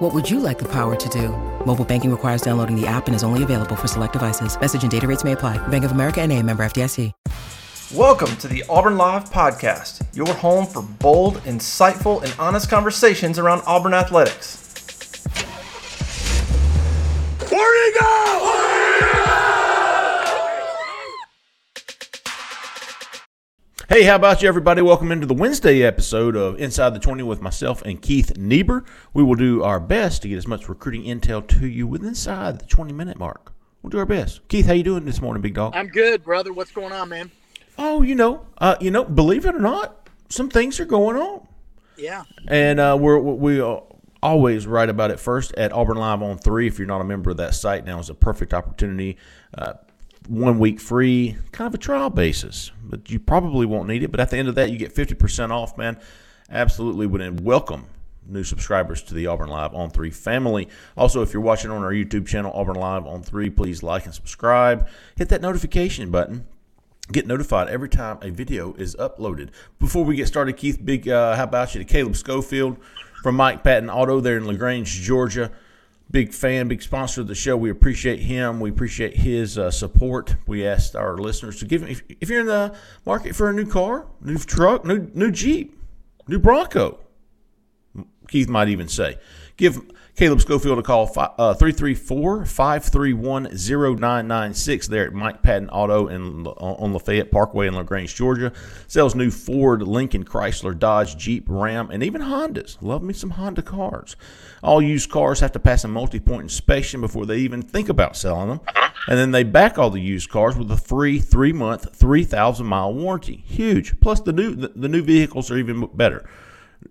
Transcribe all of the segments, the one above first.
What would you like the power to do? Mobile banking requires downloading the app and is only available for select devices. Message and data rates may apply. Bank of America and a member FDIC. Welcome to the Auburn Live Podcast, your home for bold, insightful, and honest conversations around Auburn athletics. Where'd he go? Hey, how about you, everybody? Welcome into the Wednesday episode of Inside the 20 with myself and Keith Niebuhr. We will do our best to get as much recruiting intel to you within inside the 20 minute mark. We'll do our best. Keith, how you doing this morning, big dog? I'm good, brother. What's going on, man? Oh, you know, uh, you know, believe it or not, some things are going on, Yeah. and uh, we're we always write about it first at Auburn Live on three. If you're not a member of that site, now is a perfect opportunity. Uh, one week free, kind of a trial basis, but you probably won't need it. But at the end of that, you get 50% off, man. Absolutely would welcome new subscribers to the Auburn Live on 3 family. Also, if you're watching on our YouTube channel, Auburn Live on 3, please like and subscribe. Hit that notification button. Get notified every time a video is uploaded. Before we get started, Keith, big uh, how about you to Caleb Schofield from Mike Patton Auto there in LaGrange, Georgia big fan, big sponsor of the show. We appreciate him. We appreciate his uh, support. We asked our listeners to give if, if you're in the market for a new car, new truck, new new Jeep, new Bronco. Keith might even say, give Caleb Schofield a call, uh, 334 531 0996 there at Mike Patton Auto in, on Lafayette Parkway in LaGrange, Georgia. Sells new Ford, Lincoln, Chrysler, Dodge, Jeep, Ram, and even Hondas. Love me some Honda cars. All used cars have to pass a multi point inspection before they even think about selling them. And then they back all the used cars with a free three month, 3,000 mile warranty. Huge. Plus, the new, the, the new vehicles are even better.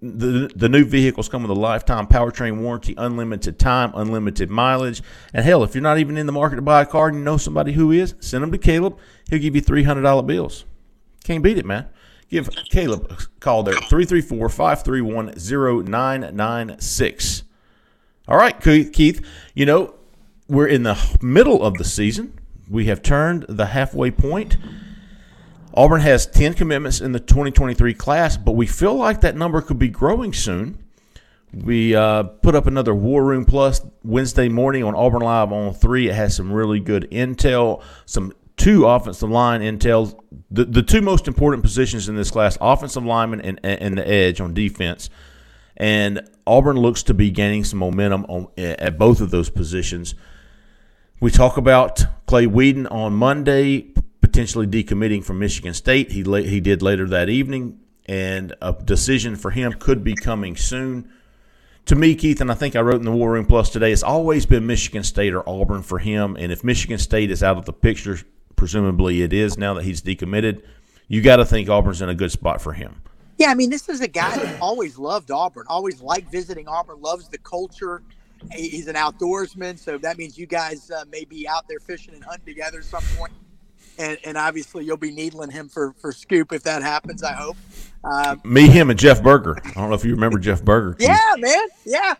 The, the new vehicles come with a lifetime powertrain warranty, unlimited time, unlimited mileage. And hell, if you're not even in the market to buy a car and you know somebody who is, send them to Caleb. He'll give you $300 bills. Can't beat it, man. Give Caleb a call there, 334 531 0996. All right, Keith, you know, we're in the middle of the season. We have turned the halfway point. Auburn has 10 commitments in the 2023 class, but we feel like that number could be growing soon. We uh, put up another War Room Plus Wednesday morning on Auburn Live on 3. It has some really good intel, some two offensive line intel. The, the two most important positions in this class offensive lineman and, and the edge on defense. And Auburn looks to be gaining some momentum on, at both of those positions. We talk about Clay Wedin on Monday potentially decommitting from Michigan State. He he did later that evening, and a decision for him could be coming soon. To me, Keith, and I think I wrote in the War Room Plus today, it's always been Michigan State or Auburn for him. And if Michigan State is out of the picture, presumably it is now that he's decommitted, you got to think Auburn's in a good spot for him. Yeah, I mean, this is a guy that always loved Auburn, always liked visiting Auburn, loves the culture. He's an outdoorsman, so that means you guys uh, may be out there fishing and hunting together at some point and, and obviously you'll be needling him for for Scoop if that happens. I hope. Um, Me, him, and Jeff Burger. I don't know if you remember Jeff Burger. Yeah, man. Yeah,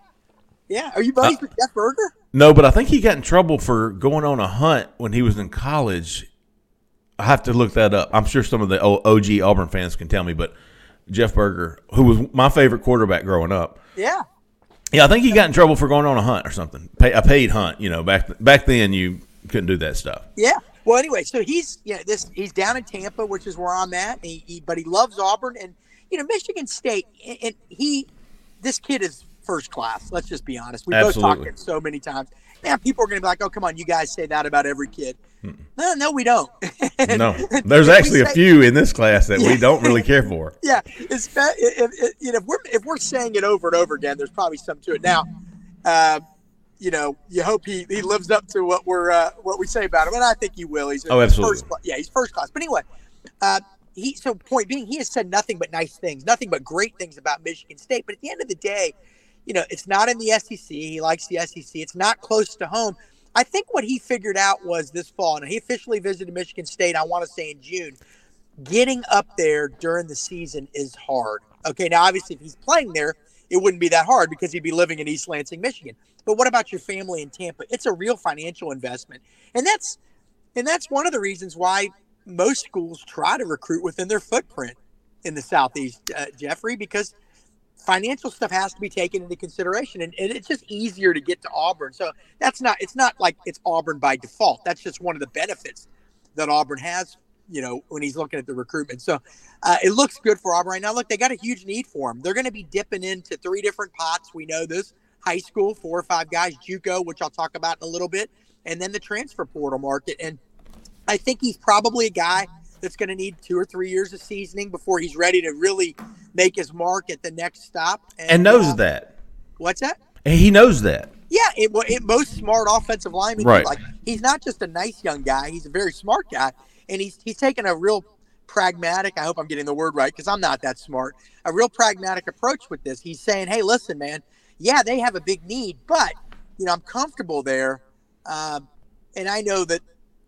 yeah. Are you buddies uh, with Jeff Burger? No, but I think he got in trouble for going on a hunt when he was in college. I have to look that up. I'm sure some of the OG Auburn fans can tell me, but Jeff Burger, who was my favorite quarterback growing up. Yeah. Yeah, I think he got in trouble for going on a hunt or something. Pay, a paid hunt, you know. Back back then, you couldn't do that stuff. Yeah, well, anyway, so he's you know this he's down in Tampa, which is where I'm at. He, he, but he loves Auburn and you know Michigan State, and, he this kid is first class. Let's just be honest. We both talked it so many times. Now people are going to be like, "Oh, come on, you guys say that about every kid." No, no, we don't. no, there's actually say, a few in this class that yeah. we don't really care for. Yeah, if, if, you know, if we're if we're saying it over and over again, there's probably some to it. Now, uh, you know, you hope he, he lives up to what we're uh, what we say about him, and I think he will. He's oh, absolutely, first, yeah, he's first class. But anyway, uh, he so point being, he has said nothing but nice things, nothing but great things about Michigan State. But at the end of the day, you know, it's not in the SEC. He likes the SEC. It's not close to home. I think what he figured out was this fall, and he officially visited Michigan State. I want to say in June. Getting up there during the season is hard. Okay, now obviously if he's playing there, it wouldn't be that hard because he'd be living in East Lansing, Michigan. But what about your family in Tampa? It's a real financial investment, and that's and that's one of the reasons why most schools try to recruit within their footprint in the southeast, uh, Jeffrey, because financial stuff has to be taken into consideration and, and, it's just easier to get to auburn so that's not it's not like it's auburn by default that's just one of the benefits that auburn has you know when he's looking at the recruitment so uh, it looks good for auburn right now look they got a huge need for him they're going to be dipping into three different pots we know this high school four or five guys juco which i'll talk about in a little bit and then the transfer portal market and i think he's probably a guy that's going to need two or three years of seasoning before he's ready to really make his mark at the next stop. And, and knows uh, that. What's that? He knows that. Yeah, it, it most smart offensive lineman. Right. Like he's not just a nice young guy; he's a very smart guy, and he's he's taken a real pragmatic. I hope I'm getting the word right because I'm not that smart. A real pragmatic approach with this. He's saying, "Hey, listen, man. Yeah, they have a big need, but you know I'm comfortable there, uh, and I know that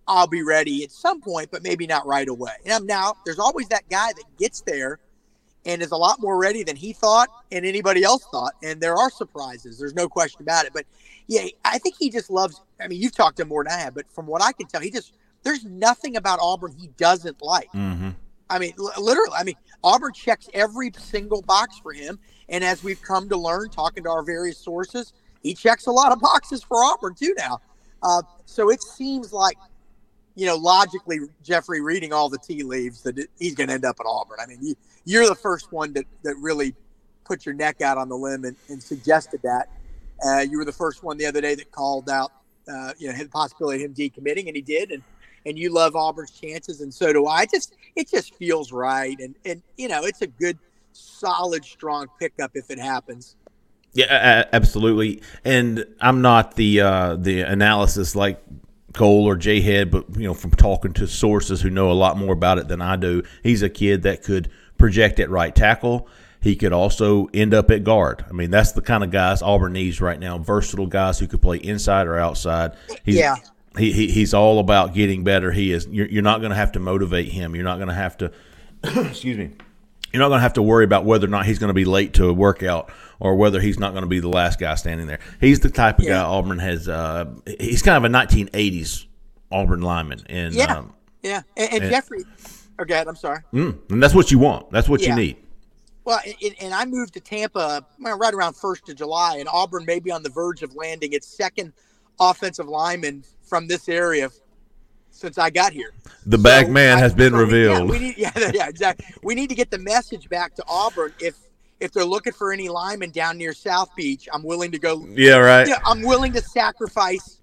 I'll be ready at some point, but maybe not right away. And I'm now there's always that guy that gets there and is a lot more ready than he thought and anybody else thought. And there are surprises. There's no question about it. But yeah, I think he just loves. I mean, you've talked to him more than I have, but from what I can tell, he just there's nothing about Auburn he doesn't like. Mm-hmm. I mean, literally. I mean, Auburn checks every single box for him. And as we've come to learn, talking to our various sources, he checks a lot of boxes for Auburn too now. Uh, so it seems like you know, logically, Jeffrey reading all the tea leaves that he's going to end up at Auburn. I mean, you, are the first one that, that really put your neck out on the limb and, and suggested that. Uh, you were the first one the other day that called out, uh, you know, the possibility of him decommitting, and he did. And and you love Auburn's chances, and so do I. It just it just feels right, and and you know, it's a good, solid, strong pickup if it happens. Yeah, absolutely. And I'm not the uh, the analysis like Cole or Jay Head, but you know, from talking to sources who know a lot more about it than I do, he's a kid that could project at right tackle. He could also end up at guard. I mean, that's the kind of guys Auburn needs right now. Versatile guys who could play inside or outside. He's, yeah. He, he, he's all about getting better. He is. You're, you're not going to have to motivate him. You're not going to have to. excuse me. You're not going to have to worry about whether or not he's going to be late to a workout or whether he's not going to be the last guy standing there. He's the type of yeah. guy Auburn has. Uh, he's kind of a 1980s Auburn lineman. And yeah, um, yeah, and, and, and Jeffrey. Okay, I'm sorry. Mm, and that's what you want. That's what yeah. you need. Well, and, and, I moved to Tampa right around first of July, and Auburn may be on the verge of landing its second offensive lineman from this area since I got here. The so back man I, has been revealed. Yeah, we need, yeah, yeah, exactly. We need to get the message back to Auburn if if they're looking for any linemen down near South Beach, I'm willing to go. Yeah, right. Yeah, I'm willing to sacrifice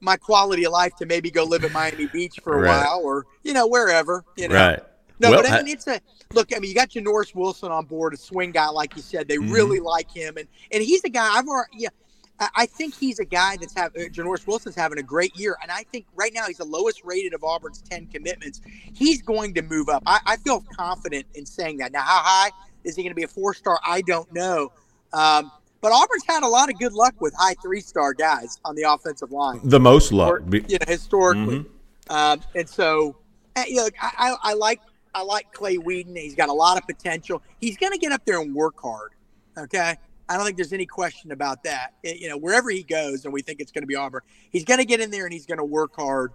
my quality of life to maybe go live at Miami Beach for a right. while, or you know wherever. You know. Right. No, well, but I mean it's a look. I mean you got Janoris Wilson on board, a swing guy, like you said. They mm-hmm. really like him, and and he's a guy I've already. Yeah, I think he's a guy that's have uh, Janoris Wilson's having a great year, and I think right now he's the lowest rated of Auburn's ten commitments. He's going to move up. I, I feel confident in saying that. Now, how high? Is he going to be a four star? I don't know. Um, but Auburn's had a lot of good luck with high three star guys on the offensive line. The most luck, or, you know, historically. Mm-hmm. Um, and so, eh, you know, I, I, like I like Clay Wedin. He's got a lot of potential. He's going to get up there and work hard. Okay. I don't think there's any question about that. It, you know, wherever he goes, and we think it's going to be Auburn, he's going to get in there and he's going to work hard.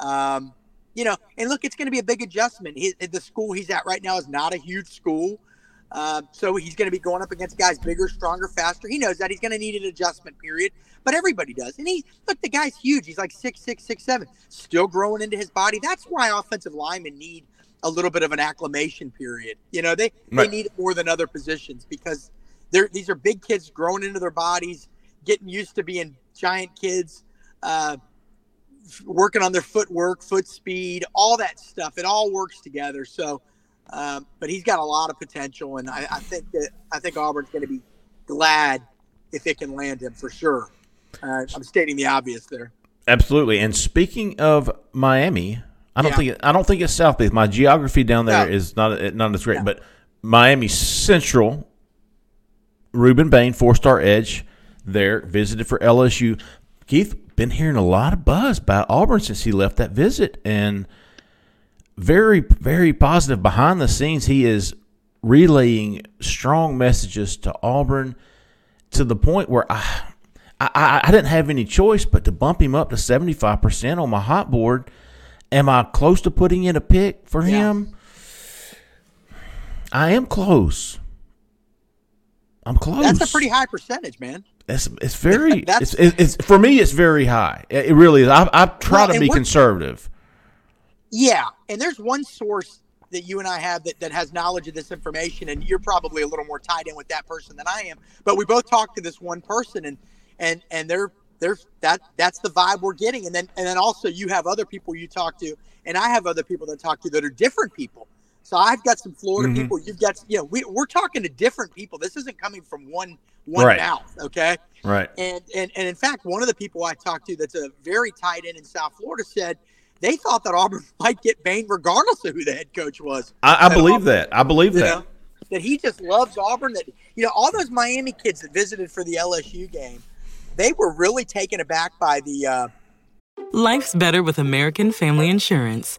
Um, you know, and look, it's going to be a big adjustment. He, the school he's at right now is not a huge school. Uh, so he's going to be going up against guys bigger, stronger, faster. He knows that he's going to need an adjustment period, but everybody does. And he look, the guy's huge. He's like six, six, six, seven, still growing into his body. That's why offensive linemen need a little bit of an acclimation period. You know, they right. they need it more than other positions because they're these are big kids growing into their bodies, getting used to being giant kids. Uh, working on their footwork, foot speed, all that stuff. It all works together. So, um, but he's got a lot of potential, and I, I think that I think Auburn's going to be glad if it can land him for sure. Uh, I'm stating the obvious there. Absolutely. And speaking of Miami, I don't yeah. think I don't think it's South Beach. My geography down there no. is not not as great, no. but Miami Central. Rueben Bain, four star edge, there visited for LSU. Keith, been hearing a lot of buzz about Auburn since he left that visit, and very, very positive behind the scenes. He is relaying strong messages to Auburn to the point where I, I, I didn't have any choice but to bump him up to 75% on my hot board. Am I close to putting in a pick for Yeah. him? I am close. I'm close. That's a pretty high percentage, man. It's it's very That's- it's, it's for me. It's very high. It it really is. I I try Well, to be conservative. Yeah, and there's one source that you and I have that, that has knowledge of this information, and you're probably a little more tied in with that person than I am. But we both talked to this one person, and and and they're they're that that's the vibe we're getting. And then and then also you have other people you talk to, and I have other people that talk to that are different people. So I've got some Florida Mhm. people. You've got you know we we're talking to different people. This isn't coming from one one Right. mouth. Okay. Right. And, and and in fact, one of the people I talked to that's a very tight end in South Florida said they thought that Auburn might get Bain regardless of who the head coach was. I, I believe Auburn- that. I believe that. know, that he just loves Auburn. That you know, all those Miami kids that visited for the LSU game, they were really taken aback by the. Uh, Life's better with American Family Insurance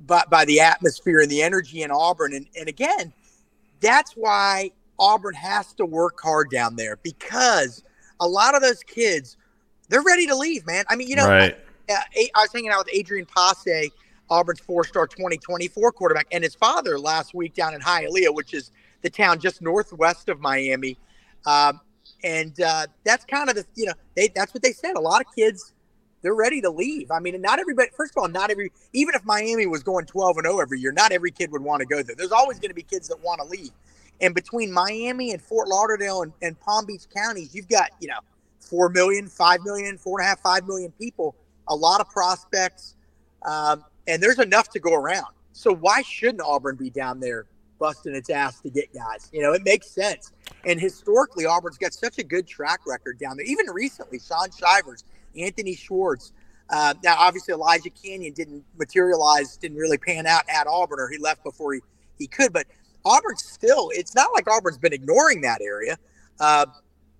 By, by the atmosphere and the energy in Auburn. And, and again, that's why Auburn has to work hard down there because a lot of those kids, they're ready to leave, man. I mean, you know, Right. I, I, I was hanging out with Adrian Posse, Auburn's four-star 2024 quarterback, and his father last week down in Hialeah, which is the town just northwest of Miami. Um, and uh, that's kind of the, you know, they, that's what they said. A lot of kids they're ready to leave. I mean, not everybody. First of all, not every. Even if Miami was going twelve and zero every year, not every kid would want to go there. There's always going to be kids that want to leave. And between Miami and Fort Lauderdale and, and Palm Beach counties, you've got you know four million, five million, four and a half, five million people. A lot of prospects, um, and there's enough to go around. So why shouldn't Auburn be down there busting its ass to get guys? You know, it makes sense. And historically, Auburn's got such a good track record down there. Even recently, Shaun Shivers, Anthony Schwartz. Uh, now, obviously, Elijah Canion didn't materialize, didn't really pan out at Auburn, or he left before he, he could. But Auburn still, it's not like Auburn's been ignoring that area. Uh,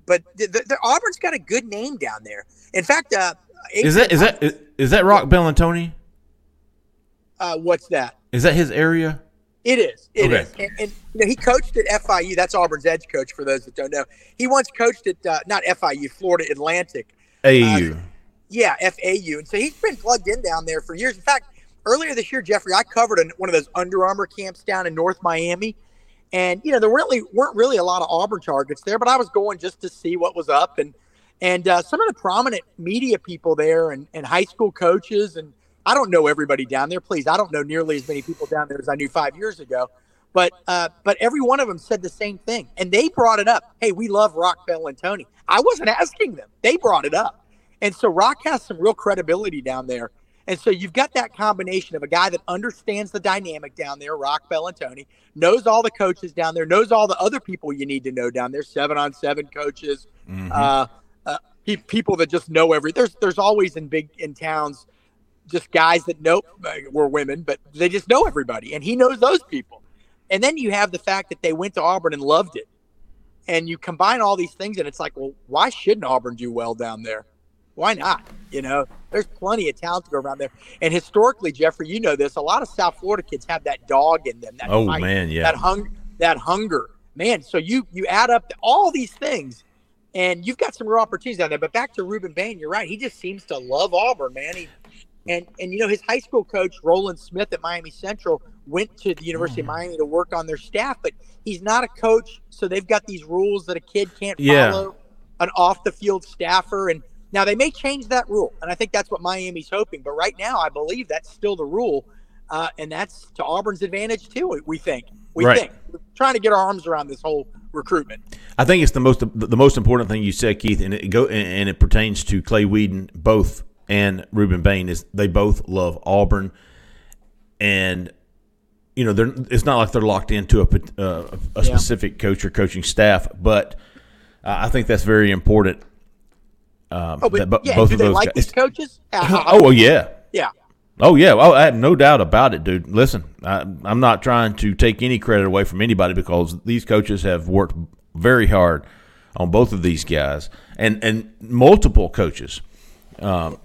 but the, the, the, Auburn's got a good name down there. In fact, uh, Is that is that is, is that Roc Bellantoni? uh, what's that? Is that his area? It is. It is. Okay. And, and you know, he coached at FIU. That's Auburn's edge coach. For those that don't know, he once coached at uh, not FIU, Florida Atlantic. AU. Yeah, FAU. And so he's been plugged in down there for years. In fact, earlier this year, Jeffrey, I covered an, one of those Under Armour camps down in North Miami. And, you know, there really weren't really a lot of Auburn targets there, but I was going just to see what was up. And, and uh, some of the prominent media people there and, and high school coaches, and I don't know everybody down there. Please, I don't know nearly as many people down there as I knew five years ago. But uh, but every one of them said the same thing, and they brought it up. Hey, we love Roc Bellantoni. I wasn't asking them; they brought it up. And so Rock has some real credibility down there. And so you've got that combination of a guy that understands the dynamic down there, Roc Bellantoni, knows all the coaches down there, knows all the other people you need to know down there, seven on seven coaches, uh, uh, pe- people that just know every. There's there's always in big in towns, just guys that know uh, we're women, but they just know everybody, and he knows those people. And then you have the fact that they went to Auburn and loved it, and you combine all these things, and it's like, well, why shouldn't Auburn do well down there? why not? You know, there's plenty of talent to go around there. And historically, Jeffrey, you know this. A lot of South Florida kids have that dog in them. That Oh, fight, man, yeah. That hung, that hunger, man. So you you add up all these things, and you've got some real opportunities down there. But back to Rueben Bain, you're right. He just seems to love Auburn, man. He, and and you know his high school coach Roland Smith at Miami Central went to the University Mm. of Miami to work on their staff, but he's not a coach, so they've got these rules that a kid can't Yeah. follow. An off the field staffer and now they may change that rule, and I think that's what Miami's hoping. But right now, I believe that's still the rule, uh, and that's to Auburn's advantage too. we- think. We Right. think. We're trying to get our arms around this whole recruitment. I think it's the most the the most important thing you said, Keith, and it go and it pertains to Clay Wedin both and Rueben Bain is they both love Auburn, and you know they're it's not like they're locked into a uh, a specific coach or coaching staff, but uh, I think that's very important. Um, Oh, but that bo- yeah, both do of they like guys. these coaches? Uh, oh, well, yeah. yeah. Oh yeah, oh, I have no doubt about it, dude. Listen, I, I'm not trying to take any credit away from anybody because these coaches have worked very hard on both of these guys and and multiple coaches. Um,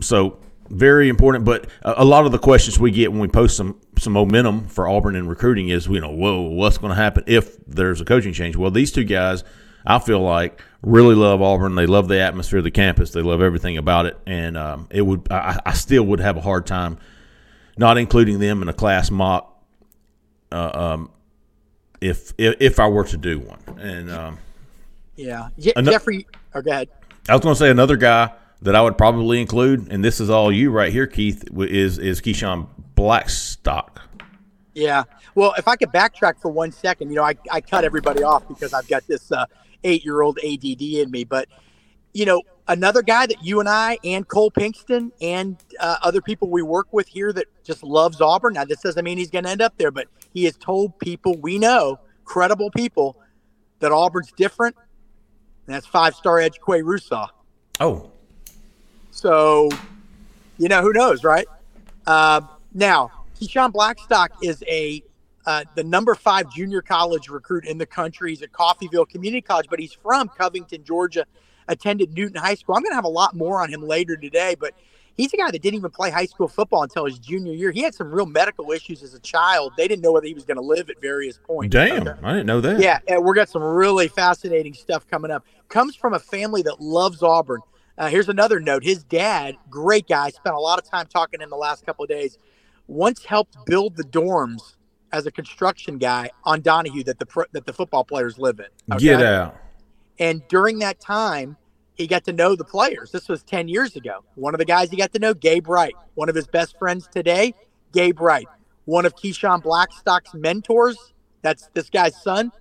so very important. But a, a lot of the questions we get when we post some some momentum for Auburn in recruiting is, you know, whoa, what's going to happen if there's a coaching change? Well, these two guys, I feel like, really love Auburn. They love the atmosphere of the campus. They love everything about it, and um, it would. I, I still would have a hard time not including them in a class mock. Uh, um, if, if if I were to do one, and um, Yeah. Ano- Jeffrey, or go ahead. I was going to say another guy that I would probably include, and this is all you right here, Keith, is is Keyshawn Blackstock. Yeah. Well, if I could backtrack for one second, you know, I, I cut everybody off because I've got this uh, eight year old ADD in me. But, you know, another guy that you and I and Cole Pinkston and uh, other people we work with here that just loves Auburn. Now, this doesn't mean he's going to end up there, but he has told people we know, credible people, that Auburn's different. And that's five star edge Qua Russaw. Oh, So, you know, who knows, right? Uh, now, Keyshawn Blackstock is a uh, the number five junior college recruit in the country. He's at Coffeyville Community College, but he's from Covington, Georgia. Attended Newton High School. I'm going to have a lot more on him later today, but he's a guy that didn't even play high school football until his junior year. He had some real medical issues as a child. They didn't know whether he was going to live at various points. damn! I didn't know that. Yeah, and we're got some really fascinating stuff coming up. Comes from a family that loves Auburn. Uh, here's another note: his dad, great guy, spent a lot of time talking to him the last couple of days. Once helped build the dorms as a construction guy on Donahue that the pro, that the football players live in. okay? Get out. And during that time, he got to know the players. This was 10 years ago. One of the guys he got to know, Gabe Wright. One of his best friends today, Gabe Wright. One of Keyshawn Blackstock's mentors, that's this guy's son,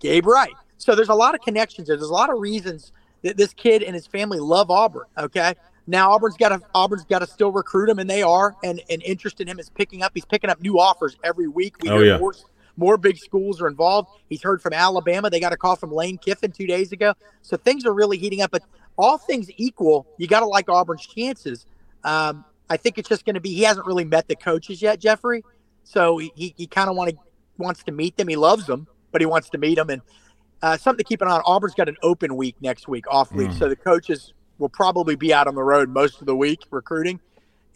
Gabe Wright. So there's a lot of connections. There's a lot of reasons that this kid and his family love Auburn. Okay. Now Auburn's got to Auburn's got to still recruit him, and they are, and and interest in him is picking up. He's picking up new offers every week. We Oh, hear yeah. more more big schools are involved. He's heard from Alabama. They got a call from Lane Kiffin two days ago. So things are really heating up. But all things equal, you got to like Auburn's chances. Um, I think it's just going to be he hasn't really met the coaches yet, Jeffrey. So he, he, he kind of want to wants to meet them. He loves them, but he wants to meet them. And uh, something to keep an eye on. Auburn's got an open week next week, off week. So the coaches will probably be out on the road most of the week recruiting.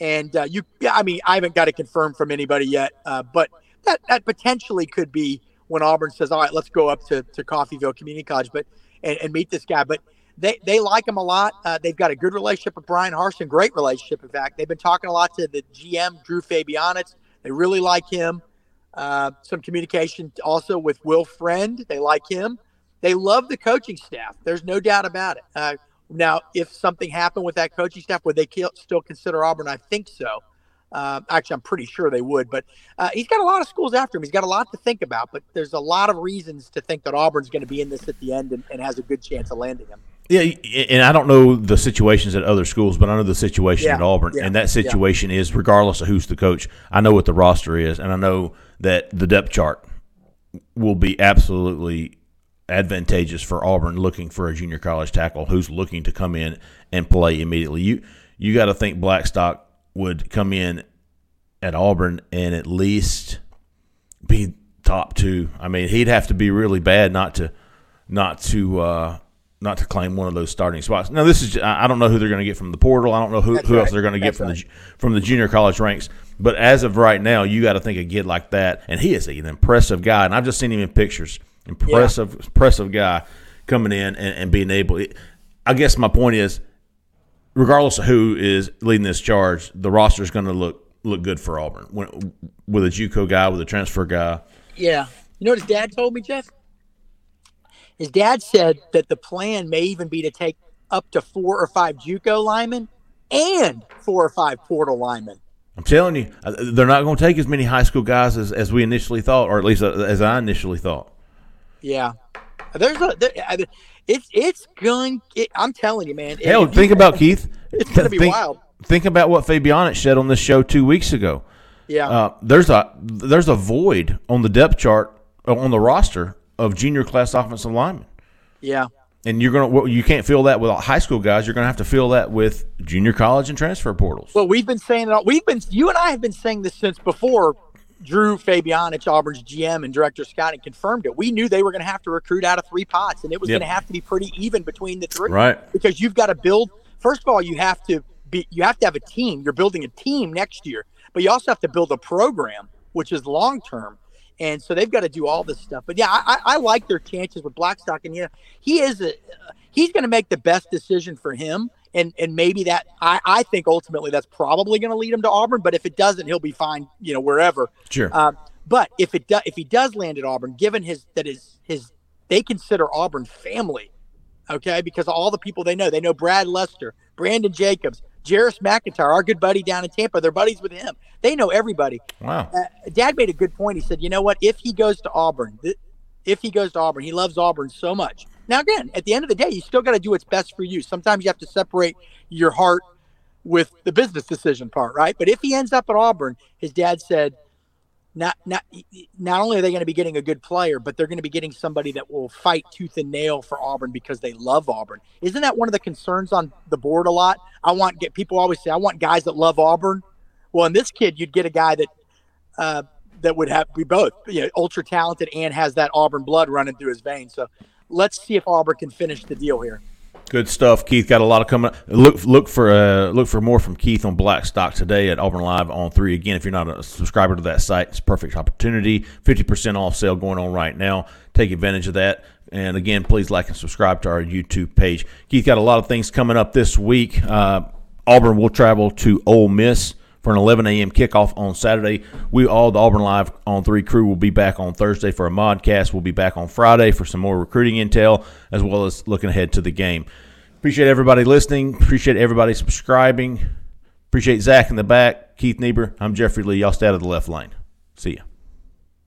And uh, you, yeah, I mean, I haven't got it confirmed from anybody yet, uh, but that that potentially could be when Auburn says, "All right, let's go up to, to Coffeyville Community College," but and, and meet this guy. But they they like him a lot. Uh, they've got a good relationship with Bryan Harsin, great relationship. In fact, they've been talking a lot to the GM Drew Fabianich. They really like him. Uh, some communication also with Will Friend. They like him. They love the coaching staff. There's no doubt about it. Uh, now, if something happened with that coaching staff, would they still consider Auburn? I think so. Uh, actually, I'm pretty sure they would. But uh, he's got a lot of schools after him. He's got a lot to think about. But there's a lot of reasons to think that Auburn's going to be in this at the end and, and has a good chance of landing him. Yeah, and I don't know the situations at other schools, but I know the situation Yeah, at Auburn, yeah, and that situation is regardless of who's the coach. I know what the roster is, and I know that the depth chart will be absolutely advantageous for Auburn looking for a junior college tackle who's looking to come in and play immediately. You you got to think Blackstock would come in at Auburn and at least be top two. I mean, he'd have to be really bad not to not to uh, not to claim one of those starting spots. Now, this is I don't know who they're going to get from the portal. I don't know who, That's who else they're going to get That's from right. the from the junior college ranks. But as of right now, you got to think a kid like that, and he is an impressive guy. And I've just seen him in pictures. Impressive, impressive guy coming in and, and being able. I guess my point is, regardless of who is leading this charge, the roster is going to look look good for Auburn when, with a JUCO guy, with a transfer guy. Yeah. You know what his dad told me, Jeff? His dad said that the plan may even be to take up to four or five JUCO linemen and four or five portal linemen. I'm telling you, uh, they're not going to take as many high school guys as, as we initially thought, or at least uh, as I initially thought. Yeah. There's a there, I- it's it's going it, I'm telling you man. Hell, if you- think about Keith. It's gonna be think, wild. think about what Fabianich said on this show two weeks ago. Yeah. Uh, there's a there's a void on the depth chart uh, on the roster of junior class offensive linemen. Yeah. And you're gonna you can't fill that with high school guys. You're gonna have to fill that with junior college and transfer portals. Well, we've been saying it. We've been you and I have been saying this since before. Drew Fabianich, Auburn's GM and director scouting, confirmed it. We knew they were going to have to recruit out of three pots, and it was Yep. going to have to be pretty even between the three. Right. Because you've got to build. First of all, you have to be. You have to have a team. You're building a team next year, but you also have to build a program, which is long term. And so they've got to do all this stuff. But yeah, I, I I like their chances with Blackstock, and you know he is a he's going to make the best decision for him. And, and maybe that I, I think ultimately that's probably going to lead him to Auburn. But if it doesn't, he'll be fine, you know, wherever. Sure. Um, but if it does, if he does land at Auburn, given his that his his they consider Auburn family, okay, because all the people they know, they know Brad Lester, Brandon Jacobs, Jarris McIntyre, our good buddy down in Tampa. They're buddies with him. They know everybody. wow. Uh, Dad made a good point. He said, you know what? If he goes to Auburn, th- if he goes to Auburn, he loves Auburn so much. Now, again, at the end of the day, you still got to do what's best for you. Sometimes you have to separate your heart with the business decision part, right? But if he ends up at Auburn, his dad said, not not not only are they going to be getting a good player, but they're going to be getting somebody that will fight tooth and nail for Auburn because they love Auburn. Isn't that one of the concerns on the board a lot? I want get people always say I want guys that love Auburn. Well, in this kid, you'd get a guy that uh, that would have be both, you know, ultra talented and has that Auburn blood running through his veins. So let's see if Auburn can finish the deal here. Good stuff, Keith. Got a lot of coming. Look, look for uh, look for more from Keith on Blackstock today at Auburn Live on three. Again, if you're not a subscriber to that site, it's perfect opportunity. Fifty percent off sale going on right now. Take advantage of that. And again, please like and subscribe to our YouTube page. Keith got a lot of things coming up this week. Uh, Auburn will travel to Ole Miss for an 11 a.m. kickoff on Saturday. We all the Auburn Live on three crew will be back on Thursday for a modcast. We'll be back on Friday for some more recruiting intel as well as looking ahead to the game. Appreciate everybody listening. Appreciate everybody subscribing. Appreciate Zach in the back. Keith Niebuhr. I'm Jeffrey Lee. Y'all stay out of the left lane. See ya.